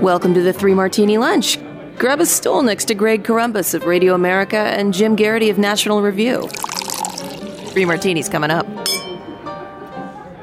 Welcome to the Three Martini Lunch. Grab a stool next to Greg Corombos of Radio America and Jim Geraghty of National Review. Three Martinis coming up.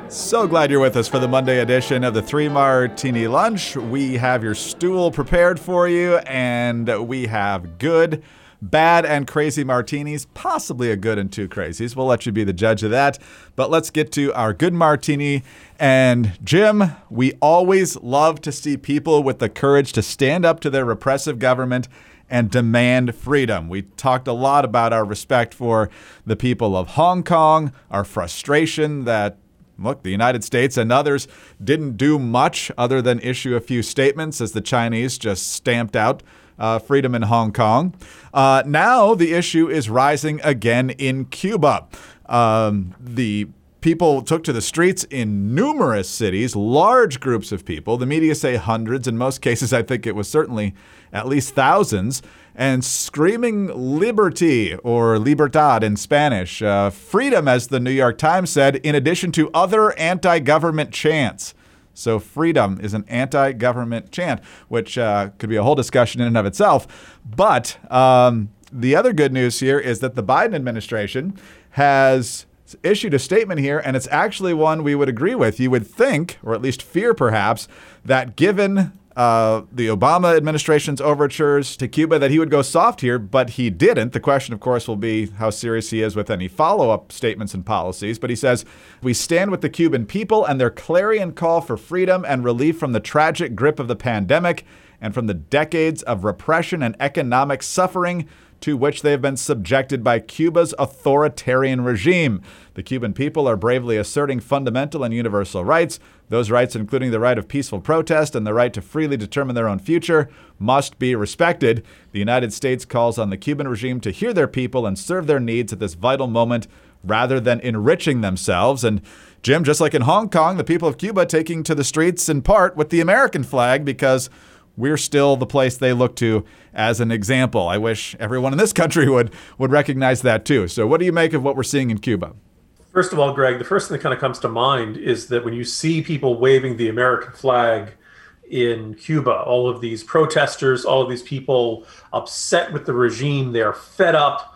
So glad you're with us for the Monday edition of the Three Martini Lunch. We have your stool prepared for you, and we have good, bad, and crazy martinis, possibly a good and two crazies. We'll let you be the judge of that. But let's get to our good martini. And Jim, we always love to see people with the courage to stand up to their repressive government and demand freedom. We talked a lot about our respect for the people of Hong Kong, our frustration that look, the United States and others didn't do much other than issue a few statements as the Chinese just stamped out uh, freedom in Hong Kong. Uh, now the issue is rising again in Cuba. Um, the people took to the streets in numerous cities, large groups of people. The media say hundreds. In most cases, I think it was certainly at least thousands and screaming liberty or libertad in Spanish, uh, freedom, as the New York Times said, in addition to other anti government chants. So, freedom is an anti government chant, which uh, could be a whole discussion in and of itself. But um, the other good news here is that the Biden administration has issued a statement here, and it's actually one we would agree with. You would think, or at least fear perhaps, that given uh, the Obama administration's overtures to Cuba that he would go soft here, but he didn't. The question, of course, will be how serious he is with any follow up statements and policies. But he says, We stand with the Cuban people and their clarion call for freedom and relief from the tragic grip of the pandemic and from the decades of repression and economic suffering to which they have been subjected by Cuba's authoritarian regime. The Cuban people are bravely asserting fundamental and universal rights. Those rights, including the right of peaceful protest and the right to freely determine their own future, must be respected. The United States calls on the Cuban regime to hear their people and serve their needs at this vital moment rather than enriching themselves. And Jim, just like in Hong Kong, the people of Cuba taking to the streets in part with the American flag because we're still the place they look to as an example. I wish everyone in this country would would recognize that too. So, what do you make of what we're seeing in Cuba? First of all, Greg, the first thing that kind of comes to mind is that when you see people waving the American flag in Cuba, all of these protesters, all of these people upset with the regime, they're fed up.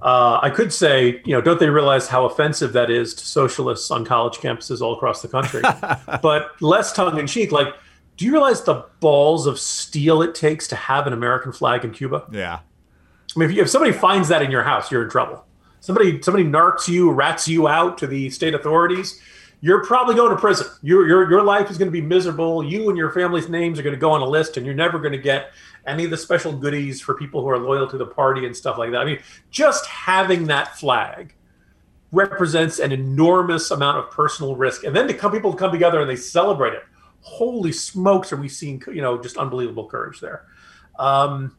Uh, I could say, you know, don't they realize how offensive that is to socialists on college campuses all across the country? but less tongue in cheek, like do you realize the balls of steel it takes to have an American flag in Cuba? Yeah. I mean, if, you, if somebody finds that in your house, you're in trouble. Somebody somebody narcs you, rats you out to the state authorities. You're probably going to prison. Your your your life is going to be miserable. You and your family's names are going to go on a list, and you're never going to get any of the special goodies for people who are loyal to the party and stuff like that. I mean, just having that flag represents an enormous amount of personal risk, and then to come people come together and they celebrate it holy smokes, are we seeing you know just unbelievable courage there? Um,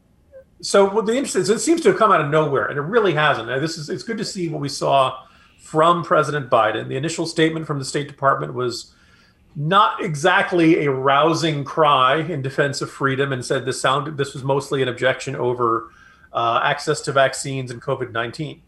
so what the interesting is it seems to have come out of nowhere, and it really hasn't. Now, this is it's good to see what we saw from President Biden. The initial statement from the State Department was not exactly a rousing cry in defense of freedom, and said this sounded this was mostly an objection over uh, access to vaccines and COVID nineteen.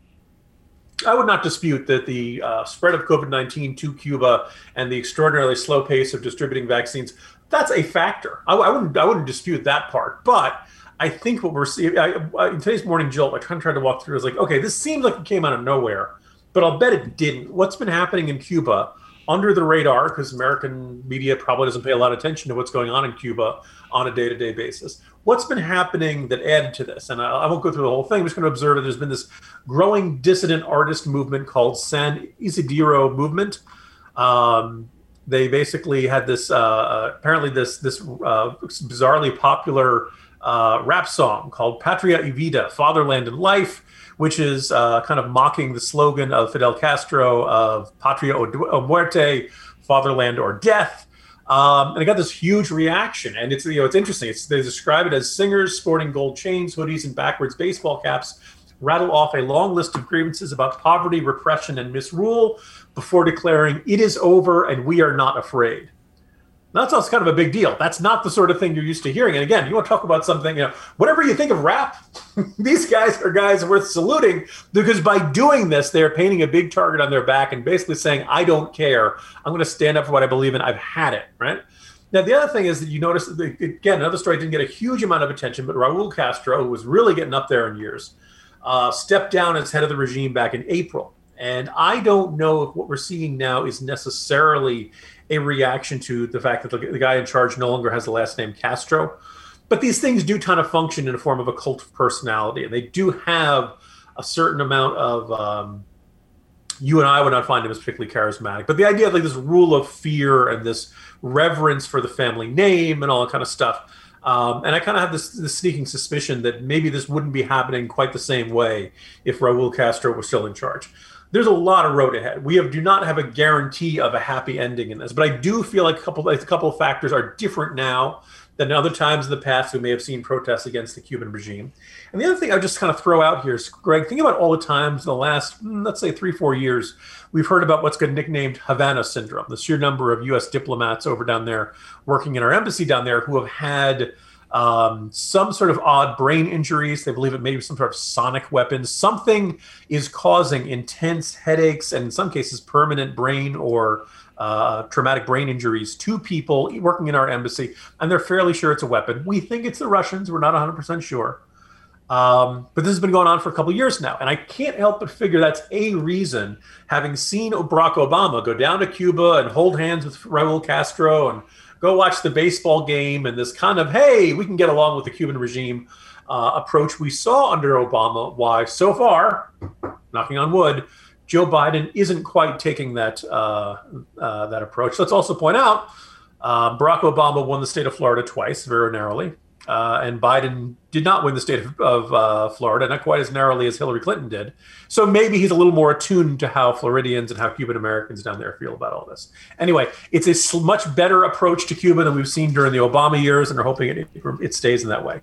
I would not dispute that the uh, spread of COVID 19 to Cuba and the extraordinarily slow pace of distributing vaccines, that's a factor. I, I wouldn't, I wouldn't dispute that part. But I think what we're seeing in today's morning jolt, I kind of tried to walk through. I was like, okay, this seems like it came out of nowhere, but I'll bet it didn't. What's been happening in Cuba under the radar, because American media probably doesn't pay a lot of attention to what's going on in Cuba on a day to day basis, what's been happening that added to this? And I, I, won't go through the whole thing. I'm just going to observe that there's been this growing dissident artist movement called San Isidro movement. Um, they basically had this uh, uh, apparently this this uh, bizarrely popular uh, rap song called Patria y Vida, Fatherland and Life, which is uh, kind of mocking the slogan of Fidel Castro of Patria o Muerte, Fatherland or Death. Um, and I got this huge reaction, and it's you know it's interesting. It's, they describe it as singers sporting gold chains, hoodies, and backwards baseball caps rattle off a long list of grievances about poverty, repression, and misrule before declaring it is over and we are not afraid. That's also kind of a big deal. That's not the sort of thing you're used to hearing. And again, you want to talk about something, you know, whatever you think of rap, these guys are guys worth saluting because by doing this, they're painting a big target on their back and basically saying, I don't care. I'm going to stand up for what I believe in. I've had it, right? Now, the other thing is that you notice that, again, another story didn't get a huge amount of attention, but Raul Castro, who was really getting up there in years, uh, stepped down as head of the regime back in April. And I don't know if what we're seeing now is necessarily a reaction to the fact that the, the guy in charge no longer has the last name Castro. But these things do kind of function in a form of a cult of personality, and they do have a certain amount of. Um, you and I would not find him as particularly charismatic, but the idea of like this rule of fear and this reverence for the family name and all that kind of stuff. Um, and I kind of have this, this, sneaking suspicion that maybe this wouldn't be happening quite the same way if Raul Castro was still in charge. There's a lot of road ahead. We have, do not have a guarantee of a happy ending in this, but I do feel like a couple, like a couple of factors are different now than other times in the past we may have seen protests against the Cuban regime. And the other thing I just kind of throw out here is, Greg, think about all the times in the last, mm, let's say, three, four years, we've heard about what's been nicknamed Havana syndrome, the sheer number of U.S. diplomats over down there working in our embassy down there who have had um, some sort of odd brain injuries. They believe it may be some sort of sonic weapon. Something is causing intense headaches and, in some cases, permanent brain or uh, traumatic brain injuries to people working in our embassy, and they're fairly sure it's a weapon. We think it's the Russians. We're not 100% sure. Um, but this has been going on for a couple years now. And I can't help but figure that's a reason, having seen Barack Obama go down to Cuba and hold hands with Raul Castro and go watch the baseball game and this kind of, hey, we can get along with the Cuban regime uh, approach we saw under Obama, why? So far, knocking on wood, Joe Biden isn't quite taking that uh, uh, that approach. Let's also point out uh, Barack Obama won the state of Florida twice, very narrowly, uh, and Biden did not win the state of, of uh, Florida, not quite as narrowly as Hillary Clinton did. So maybe he's a little more attuned to how Floridians and how Cuban Americans down there feel about all this. Anyway, it's a much better approach to Cuba than we've seen during the Obama years, and are hoping it, it stays in that way.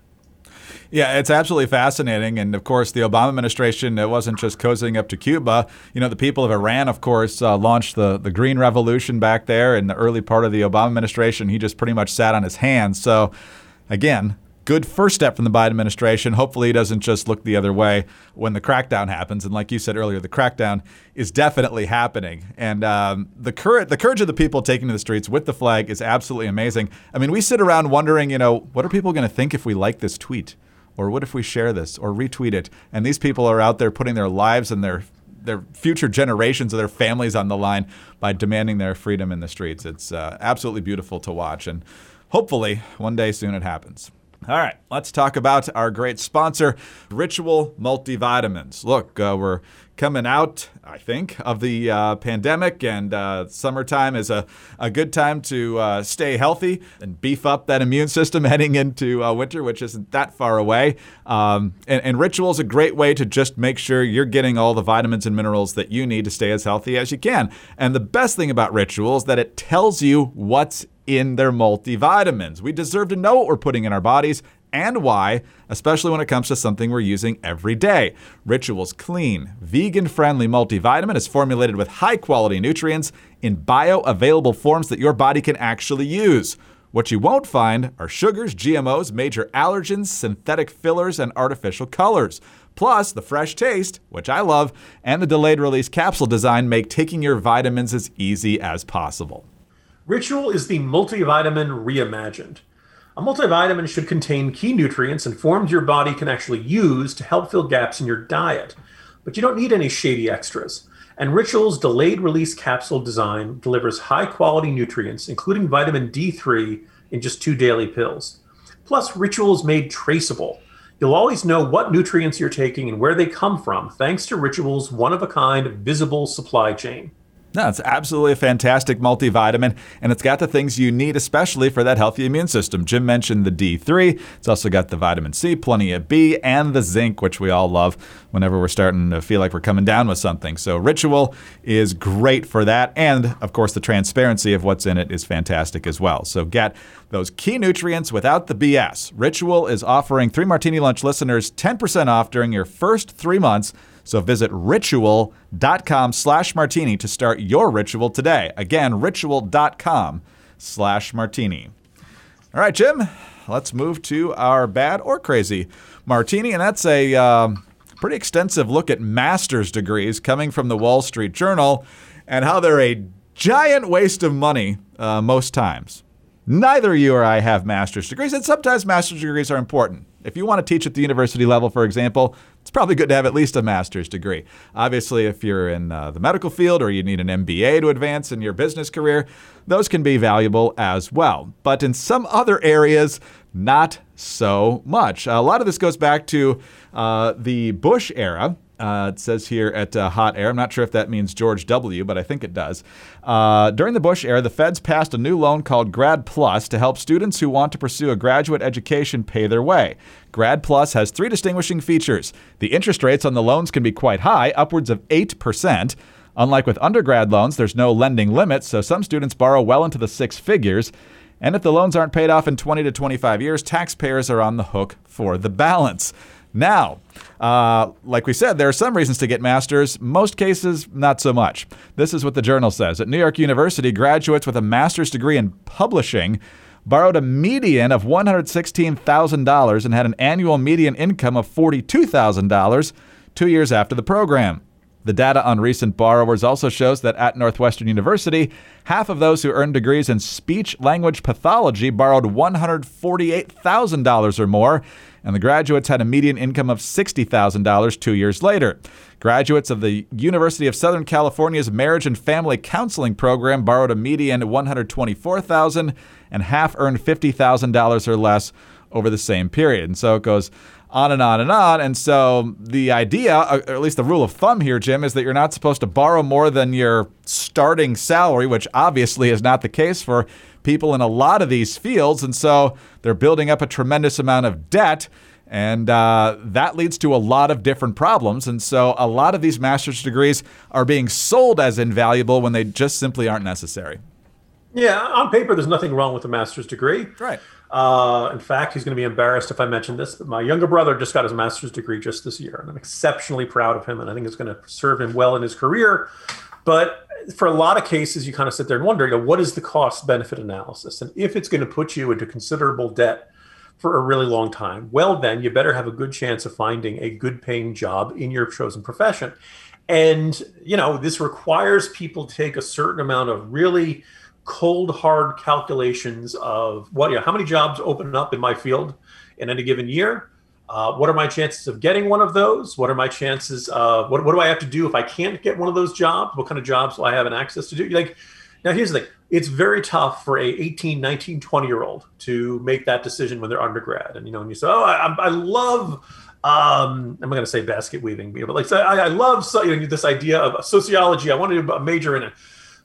Yeah, it's absolutely fascinating. And of course, the Obama administration, it wasn't just cozying up to Cuba. You know, the people of Iran, of course, uh, launched the, the Green Revolution back there in the early part of the Obama administration. He just pretty much sat on his hands. So, again, good first step from the Biden administration. Hopefully, he doesn't just look the other way when the crackdown happens. And like you said earlier, the crackdown is definitely happening. And um, the courage, the courage of the people taking to the streets with the flag is absolutely amazing. I mean, we sit around wondering, you know, what are people going to think if we like this tweet? Or what if we share this or retweet it? And these people are out there putting their lives and their their future generations of their families on the line by demanding their freedom in the streets. It's uh, absolutely beautiful to watch, and hopefully one day soon it happens. All right, let's talk about our great sponsor, Ritual Multivitamins. Look, uh, we're coming out, I think, of the uh, pandemic, and uh, summertime is a, a good time to uh, stay healthy and beef up that immune system heading into uh, winter, which isn't that far away. Um, and, and Ritual is a great way to just make sure you're getting all the vitamins and minerals that you need to stay as healthy as you can. And the best thing about Ritual is that it tells you what's in their multivitamins. We deserve to know what we're putting in our bodies and why, especially when it comes to something we're using every day. Ritual's clean, vegan friendly multivitamin is formulated with high quality nutrients in bioavailable forms that your body can actually use. What you won't find are sugars, GMOs, major allergens, synthetic fillers, and artificial colors. Plus, the fresh taste, which I love, and the delayed release capsule design make taking your vitamins as easy as possible. Ritual is the multivitamin reimagined. A multivitamin should contain key nutrients and forms your body can actually use to help fill gaps in your diet. But you don't need any shady extras. And Ritual's delayed release capsule design delivers high quality nutrients, including vitamin D3, in just two daily pills. Plus, Ritual is made traceable. You'll always know what nutrients you're taking and where they come from thanks to Ritual's one of a kind visible supply chain. No, it's absolutely a fantastic multivitamin, and it's got the things you need, especially for that healthy immune system. Jim mentioned the D3. It's also got the vitamin C, plenty of B, and the zinc, which we all love whenever we're starting to feel like we're coming down with something. So, Ritual is great for that. And, of course, the transparency of what's in it is fantastic as well. So, get those key nutrients without the BS. Ritual is offering Three Martini Lunch listeners 10% off during your first three months so visit ritual.com slash martini to start your ritual today. Again, ritual.com slash martini. All right, Jim, let's move to our bad or crazy martini. And that's a uh, pretty extensive look at master's degrees coming from the Wall Street Journal and how they're a giant waste of money uh, most times. neither you or I have master's degrees, and sometimes master's degrees are important. If you want to teach at the university level, for example, it's probably good to have at least a master's degree. Obviously, if you're in uh, the medical field or you need an MBA to advance in your business career, those can be valuable as well. But in some other areas, not so much. A lot of this goes back to uh, the Bush era. Uh, it says here at uh, Hot Air. I'm not sure if that means George W., but I think it does. Uh, during the Bush era, the feds passed a new loan called Grad Plus to help students who want to pursue a graduate education pay their way. Grad Plus has three distinguishing features. The interest rates on the loans can be quite high, upwards of 8%. Unlike with undergrad loans, there's no lending limit, so some students borrow well into the six figures. And if the loans aren't paid off in 20 to 25 years, taxpayers are on the hook for the balance. Now, uh, like we said, there are some reasons to get masters. Most cases, not so much. This is what the journal says. At New York University, graduates with a master's degree in publishing borrowed a median of $116,000 and had an annual median income of $42,000 two years after the program. The data on recent borrowers also shows that at Northwestern University, half of those who earned degrees in speech language pathology borrowed $148,000 or more, and the graduates had a median income of $60,000 two years later. Graduates of the University of Southern California's Marriage and Family Counseling program borrowed a median of 124,000, and half earned $50,000 or less over the same period. And so it goes on and on and on. And so the idea, uh, or at least the rule of thumb here, Jim, is that you're not supposed to borrow more than your starting salary, which obviously is not the case for people in a lot of these fields. And so they're building up a tremendous amount of debt. And uh, that leads to a lot of different problems. And so a lot of these master's degrees are being sold as invaluable when they just simply aren't necessary. Yeah, on paper, there's nothing wrong with a master's degree. Right. Uh, in fact, he's going to be embarrassed if I mention this, but my younger brother just got his master's degree just this year, and I'm exceptionally proud of him, and I think it's going to serve him well in his career. But for a lot of cases, you kind of sit there and wonder, you know, what is the cost benefit analysis? And if it's going to put you into considerable debt for a really long time, well, then you better have a good chance of finding a good paying job in your chosen profession. And, you know, this requires people to take a certain amount of really cold hard calculations of what you know, how many jobs open up in my field in any given year? Uh, what are my chances of getting one of those? What are my chances of what, what do i have to do if i can't get one of those jobs? What kind of jobs will i have an access to do? Like now here's the thing. It's very tough for a 18 19 20 year old to make that decision when they're undergrad. And you know when you say oh i, I love um, I'm going to say basket weaving, but like I, I love so, you know, this idea of sociology. I wanted to major in it.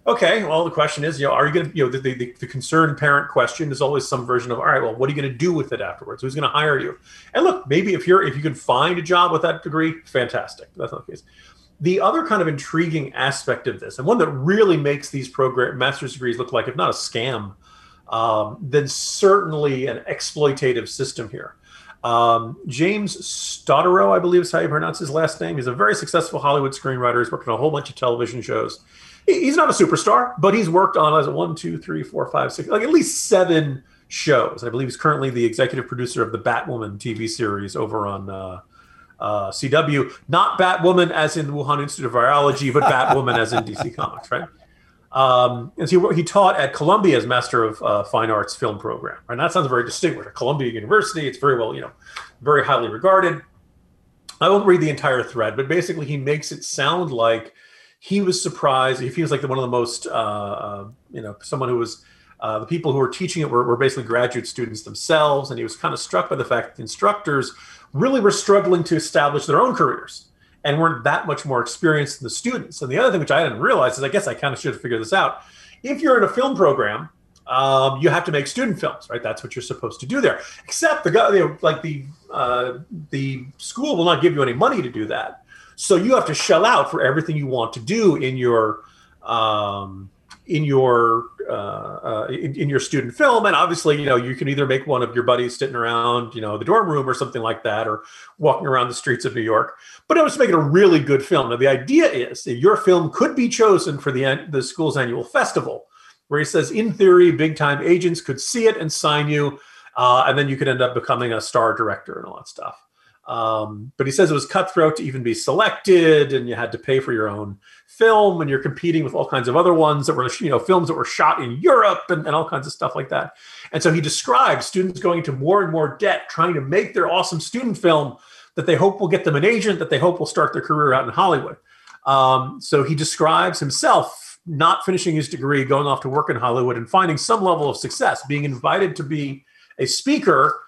Okay, well, the question is, you know, are you going to, you know, the, the, the, concerned parent question is always some version of, all right, well, what are you going to do with it afterwards? Who's going to hire you? And look, maybe if you're, if you can find a job with that degree, fantastic. That's not the case. The other kind of intriguing aspect of this, and one that really makes these program master's degrees look like, if not a scam, um, then certainly an exploitative system here. Um, James Stoteraux, I believe is how you pronounce his last name. He's a very successful Hollywood screenwriter. He's worked on a whole bunch of television shows he's not a superstar, but he's worked on as a one, two, three, four, five, six, like at least seven shows. I believe he's currently the executive producer of the Batwoman TV series over on uh, uh, CW. Not Batwoman as in the Wuhan Institute of Virology, but Batwoman as in DC Comics, right? Um, and so he, he taught at Columbia's Master of uh, Fine Arts film program. And that sounds very distinguished. At Columbia University, it's very well, you know, very highly regarded. I won't read the entire thread, but basically he makes it sound like he was surprised. He feels like one of the most, uh, uh, you know, someone who was uh, the people who were teaching it were, were, basically graduate students themselves, and he was kind of struck by the fact that the instructors really were struggling to establish their own careers and weren't that much more experienced than the students. And the other thing which I didn't realize is, I guess I kind of should have figured this out. If you're in a film program, um, you have to make student films, right? That's what you're supposed to do there. Except the guy, you know, like the uh, the school will not give you any money to do that. So you have to shell out for everything you want to do in your um, in your uh, uh, in, in, your student film, and obviously, you know, you can either make one of your buddies sitting around, you know, the dorm room or something like that, or walking around the streets of New York. But it was making a really good film. Now, the idea is that your film could be chosen for the the school's annual festival, where he says, in theory, big time agents could see it and sign you, uh, and then you could end up becoming a star director and all that stuff. Um, but he says it was cutthroat to even be selected, and you had to pay for your own film, and you're competing with all kinds of other ones that were, you know, films that were shot in Europe and, and all kinds of stuff like that. And so he describes students going into more and more debt, trying to make their awesome student film that they hope will get them an agent, that they hope will start their career out in Hollywood. Um, so he describes himself not finishing his degree, going off to work in Hollywood, and finding some level of success, being invited to be a speaker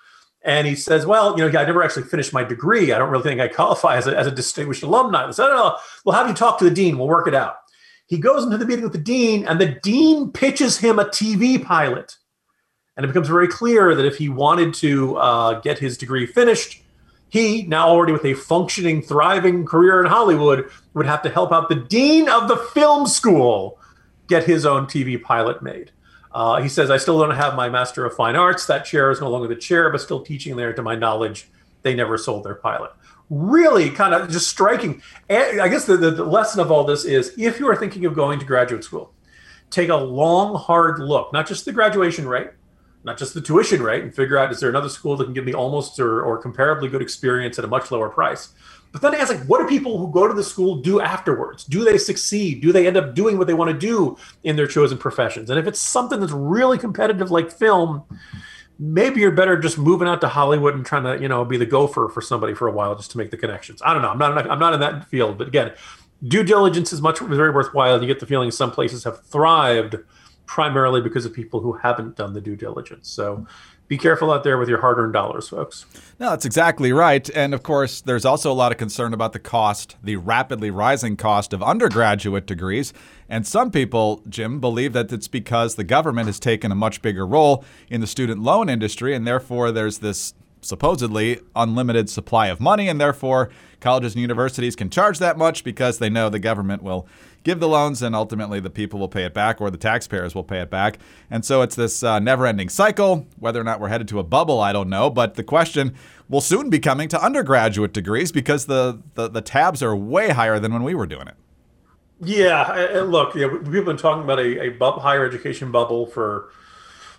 and he says, well, you know, I never actually finished my degree. I don't really think I qualify as a, as a distinguished alumni. I said, oh, we'll have you talk to the dean. We'll work it out. He goes into the meeting with the dean, and the dean pitches him a TV pilot. And it becomes very clear that if he wanted to uh, get his degree finished, he, now already with a functioning, thriving career in Hollywood, would have to help out the dean of the film school get his own TV pilot made. Uh, he says, I still don't have my Master of Fine Arts. That chair is no longer the chair, but still teaching there. To my knowledge, they never sold their pilot. Really kind of just striking. And I guess the, the, the lesson of all this is if you are thinking of going to graduate school, take a long, hard look, not just the graduation rate, not just the tuition rate, and figure out is there another school that can give me almost or, or comparably good experience at a much lower price. But then I ask, like, what do people who go to the school do afterwards? Do they succeed? Do they end up doing what they want to do in their chosen professions? And if it's something that's really competitive, like film, maybe you're better just moving out to Hollywood and trying to, you know, be the gopher for somebody for a while just to make the connections. I don't know. I'm not. I'm not in that field, but again, due diligence is much very worthwhile. You get the feeling some places have thrived primarily because of people who haven't done the due diligence. So be careful out there with your hard earned dollars, folks. No, that's exactly right. And of course, there's also a lot of concern about the cost, the rapidly rising cost of undergraduate degrees. And some people, Jim, believe that it's because the government has taken a much bigger role in the student loan industry, and therefore there's this supposedly unlimited supply of money, and therefore colleges and universities can charge that much because they know the government will give the loans and ultimately the people will pay it back or the taxpayers will pay it back. And so it's this uh, never ending cycle. Whether or not we're headed to a bubble, I don't know. But the question will soon be coming to undergraduate degrees because the, the, the tabs are way higher than when we were doing it. Yeah, look, yeah, we've been talking about a, a higher education bubble for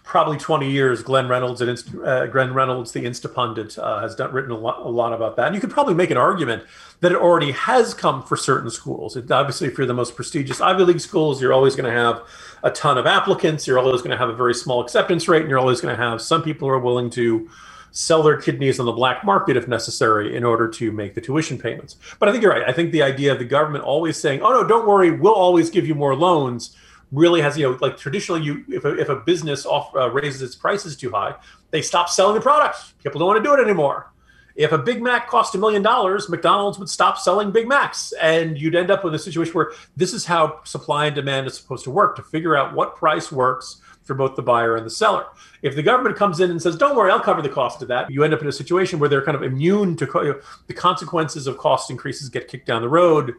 probably 20 years, Glenn Reynolds and uh, Glenn Reynolds, the Instapundit, uh, has done, written a lot, a lot, about that. And you could probably make an argument that it already has come for certain schools. It, obviously, if you're the most prestigious Ivy League schools, you're always going to have a ton of applicants. You're always going to have a very small acceptance rate, and you're always going to have some people who are willing to sell their kidneys on the black market if necessary in order to make the tuition payments. But I think you're right. I think the idea of the government always saying, "Oh no, don't worry, we'll always give you more loans." Really has you know like traditionally you if a, if a business off uh, raises its prices too high they stop selling the product people don't want to do it anymore. If a big mac cost a million dollars mcdonald's would stop selling big macs and you'd end up with a situation where this is how supply and demand is supposed to work to figure out what price works for both the buyer and the seller. If the government comes in and says don't worry i'll cover the cost of that you end up in a situation where they're kind of immune to co- the consequences of cost increases get kicked down the road.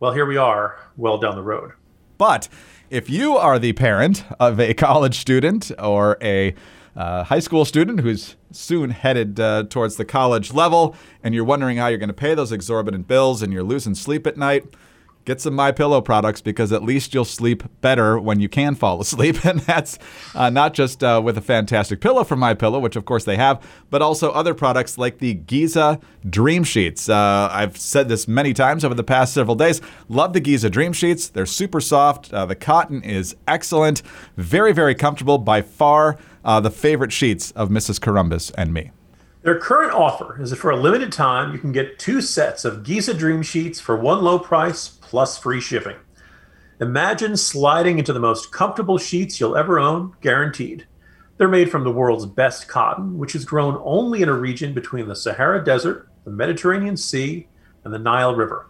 Well here we are well down the road but if you are the parent of a college student or a uh, high school student who's soon headed uh, towards the college level and you're wondering how you're going to pay those exorbitant bills and you're losing sleep at night, get some my pillow products because at least you'll sleep better when you can fall asleep. And that's uh, not just uh, with a fantastic pillow from my pillow which of course they have but also other products like the giza dream sheets. Uh, i've said this many times over the past several days. Love the giza dream sheets. They're super soft. Uh, the cotton is excellent. Very very comfortable. By far uh, the favorite sheets of mrs Corombos and me. Their current offer is that for a limited time, you can get two sets of Giza Dream Sheets for one low price plus free shipping. Imagine sliding into the most comfortable sheets you'll ever own, guaranteed. They're made from the world's best cotton, which is grown only in a region between the Sahara Desert, the Mediterranean Sea, and the Nile River.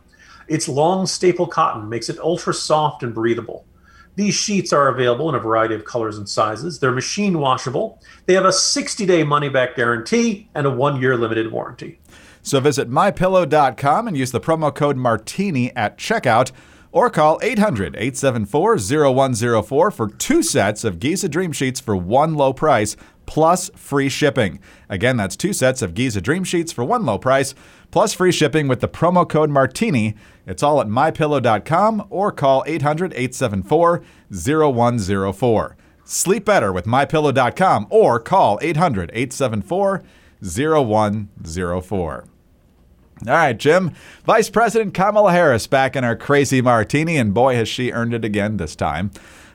Its long staple cotton makes it ultra soft and breathable. These sheets are available in a variety of colors and sizes. They're machine washable. They have a 60 day money back guarantee and a one year limited warranty. So visit mypillow.com and use the promo code Martini at checkout or call 800 874 0104 for two sets of Giza Dream Sheets for one low price plus free shipping. Again, that's two sets of Giza Dream Sheets for one low price plus free shipping with the promo code Martini. It's all at mypillow.com or call 800 874 0104. Sleep better with mypillow.com or call 800 874 0104. All right, Jim. Vice President Kamala Harris back in our crazy martini, and boy, has she earned it again this time.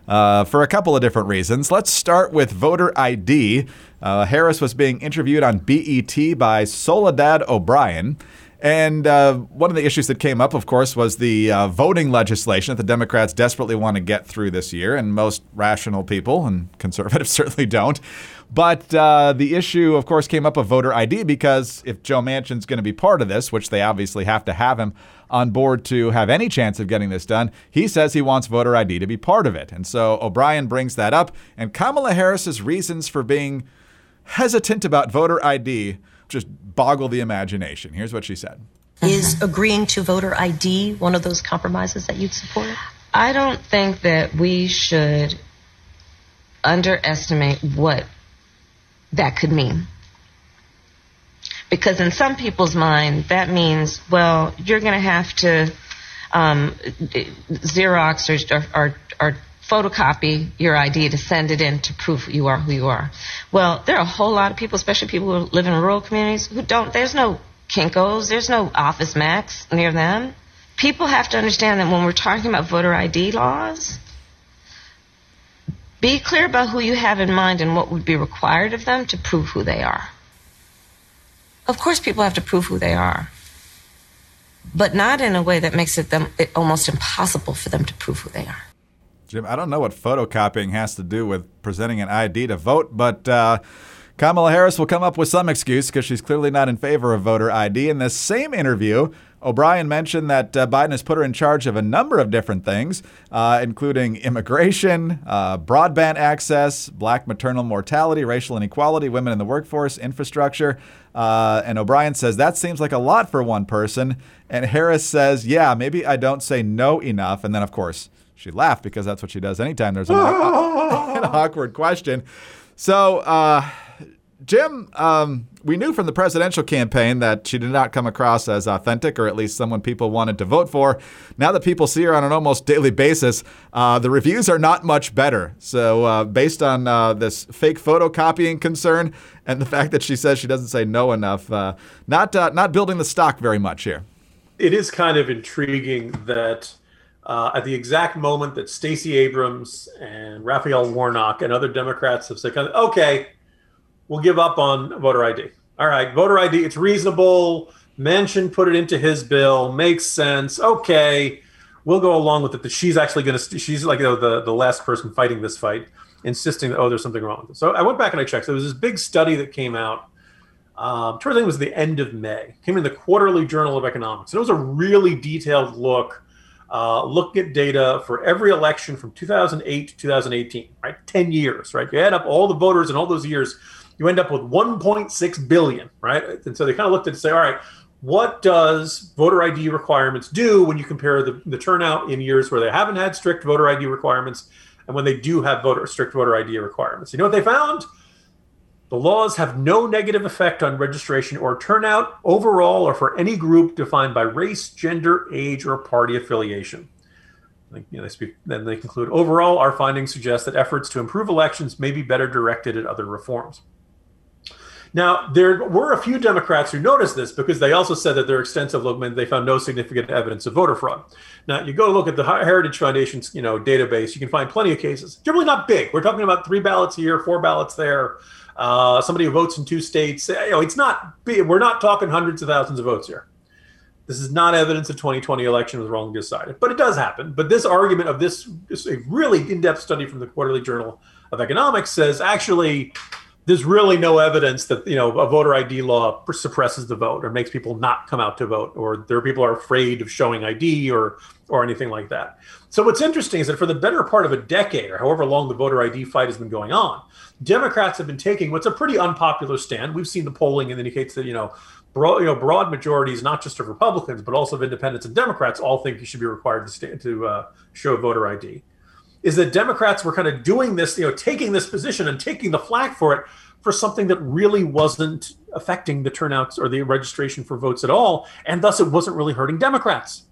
Uh, for a couple of different reasons. Let's start with voter ID. Uh, Harris was being interviewed on BET by Soledad O'Brien. And uh, one of the issues that came up, of course, was the uh, voting legislation that the Democrats desperately want to get through this year, and most rational people and conservatives certainly don't. But uh, the issue, of course, came up of voter ID because if Joe Manchin's going to be part of this, which they obviously have to have him on board to have any chance of getting this done, he says he wants voter ID to be part of it. And so O'Brien brings that up, and Kamala Harris's reasons for being hesitant about voter ID just boggle the imagination. Here's what she said Is agreeing to voter ID one of those compromises that you'd support? I don't think that we should underestimate what that could mean. Because in some people's mind, that means, well, you're going to have to um, Xerox or, or, or photocopy your ID to send it in to prove you are who you are. Well, there are a whole lot of people, especially people who live in rural communities, who don't. There's no Kinkos, there's no Office Max near them. People have to understand that when we're talking about voter ID laws, be clear about who you have in mind and what would be required of them to prove who they are. Of course, people have to prove who they are, but not in a way that makes it them it almost impossible for them to prove who they are. Jim, I don't know what photocopying has to do with presenting an ID to vote, but uh, Kamala Harris will come up with some excuse because she's clearly not in favor of voter ID. In this same interview, O'Brien mentioned that uh, Biden has put her in charge of a number of different things, uh, including immigration, uh, broadband access, black maternal mortality, racial inequality, women in the workforce, infrastructure. Uh, and O'Brien says that seems like a lot for one person. And Harris says, yeah, maybe I don't say no enough. And then, of course, she laughed because that's what she does anytime there's an, an awkward question. So, uh, Jim, um, we knew from the presidential campaign that she did not come across as authentic, or at least someone people wanted to vote for. Now that people see her on an almost daily basis, uh, the reviews are not much better. So, uh, based on uh, this fake photocopying concern and the fact that she says she doesn't say no enough, uh, not uh, not building the stock very much here. It is kind of intriguing that uh, at the exact moment that Stacey Abrams and Raphael Warnock and other Democrats have said, okay, we'll give up on voter ID. All right, voter ID, it's reasonable. Manchin put it into his bill, makes sense. Okay, we'll go along with it. That she's actually going to, she's like you know, the, the last person fighting this fight, insisting that, oh, there's something wrong with it. So I went back and I checked. So there was this big study that came out. Um, I think it was the end of May. Came in the Quarterly Journal of Economics. And it was a really detailed look uh, look at data for every election from 2008 to 2018, right? 10 years, right? You add up all the voters in all those years, you end up with 1.6 billion, right? And so they kind of looked at it and say, all right, what does voter ID requirements do when you compare the, the turnout in years where they haven't had strict voter ID requirements and when they do have voter strict voter ID requirements? You know what they found? The laws have no negative effect on registration or turnout overall or for any group defined by race, gender, age, or party affiliation. You know, they speak, then they conclude overall, our findings suggest that efforts to improve elections may be better directed at other reforms. Now, there were a few Democrats who noticed this because they also said that their extensive look they found no significant evidence of voter fraud. Now, you go look at the Heritage Foundation's you know database, you can find plenty of cases. Generally not big. We're talking about three ballots here, four ballots there. Uh, somebody who votes in two states. You know, it's not. We're not talking hundreds of thousands of votes here. This is not evidence the 2020 election was wrongly decided, but it does happen. But this argument of this, this a really in-depth study from the Quarterly Journal of Economics says actually there's really no evidence that you know a voter ID law suppresses the vote or makes people not come out to vote, or there people are afraid of showing ID or or anything like that. So what's interesting is that for the better part of a decade, or however long the voter ID fight has been going on, Democrats have been taking what's a pretty unpopular stand. We've seen the polling indicates that you know, broad, you know, broad majorities, not just of Republicans but also of Independents and Democrats, all think you should be required to stand to uh, show voter ID. Is that Democrats were kind of doing this, you know, taking this position and taking the flack for it for something that really wasn't affecting the turnouts or the registration for votes at all, and thus it wasn't really hurting Democrats.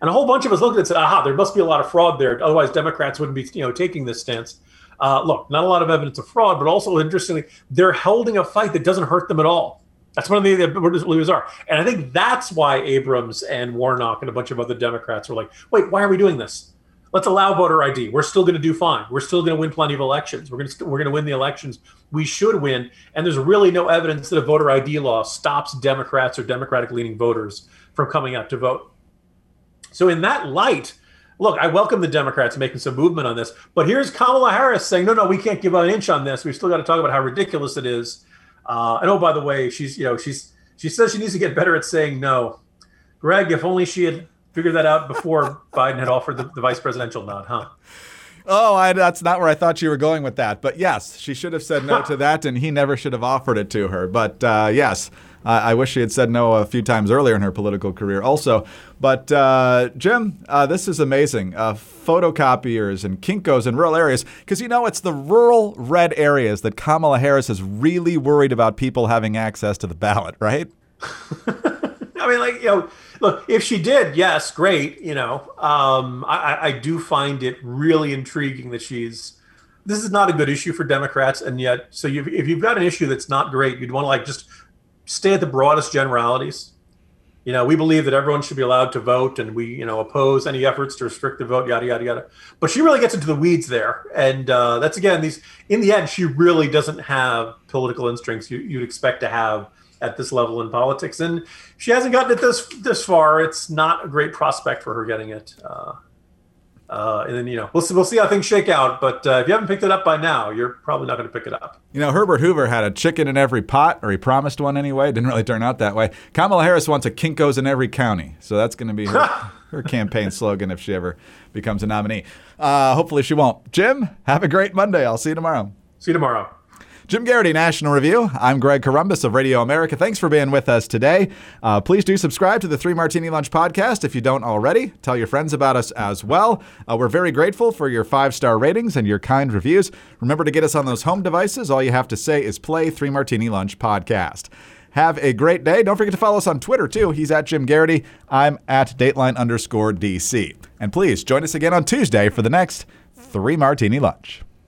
And a whole bunch of us looked at it and said, "Aha, there must be a lot of fraud there. Otherwise, Democrats wouldn't be, you know, taking this stance." Uh, look, not a lot of evidence of fraud, but also interestingly, they're holding a fight that doesn't hurt them at all. That's one of the, believers are. And I think that's why Abrams and Warnock and a bunch of other Democrats were like, wait, why are we doing this? Let's allow voter ID. We're still going to do fine. We're still going to win plenty of elections. We're going to we're going to win the elections we should win. And there's really no evidence that a voter ID law stops Democrats or Democratic leaning voters from coming out to vote. So in that light, look, I welcome the Democrats making some movement on this. But here's Kamala Harris saying, no, no, we can't give an inch on this. We've still got to talk about how ridiculous it is. Uh, and oh, by the way, she's you know she's she says she needs to get better at saying no. Greg, if only she had figured that out before Biden had offered the, the vice presidential nod, huh? Oh, I, that's not where I thought you were going with that. But yes, she should have said no to that, and he never should have offered it to her. But uh, yes, I wish she had said no a few times earlier in her political career, also. But uh, Jim, uh, this is amazing. Uh, photocopiers and Kinkos in rural areas, because you know it's the rural red areas that Kamala Harris is really worried about people having access to the ballot, right? I mean, like you know, look, if she did, yes, great. You know, um, I, I do find it really intriguing that she's. This is not a good issue for Democrats, and yet, so you've, if you've got an issue that's not great, you'd want to like just stay at the broadest generalities. You know, we believe that everyone should be allowed to vote, and we, you know, oppose any efforts to restrict the vote, yada yada yada. But she really gets into the weeds there, and uh, that's again these. In the end, she really doesn't have political instincts you, you'd expect to have at this level in politics, and she hasn't gotten it this this far. It's not a great prospect for her getting it. Uh, uh, and then you know we'll see, we'll see how things shake out. But uh, if you haven't picked it up by now, you're probably not going to pick it up. You know, Herbert Hoover had a chicken in every pot, or he promised one anyway. It didn't really turn out that way. Kamala Harris wants a Kinkos in every county, so that's going to be her, her campaign slogan if she ever becomes a nominee. Uh, hopefully, she won't. Jim, have a great Monday. I'll see you tomorrow. See you tomorrow. Jim Geraghty, National Review. I'm Greg Corombos of Radio America. Thanks for being with us today. Uh, please do subscribe to the Three Martini Lunch podcast if you don't already. Tell your friends about us as well. Uh, we're very grateful for your five star ratings and your kind reviews. Remember to get us on those home devices. All you have to say is play Three Martini Lunch podcast. Have a great day. Don't forget to follow us on Twitter too. He's at Jim Geraghty. I'm at Dateline underscore DC. And please join us again on Tuesday for the next Three Martini Lunch.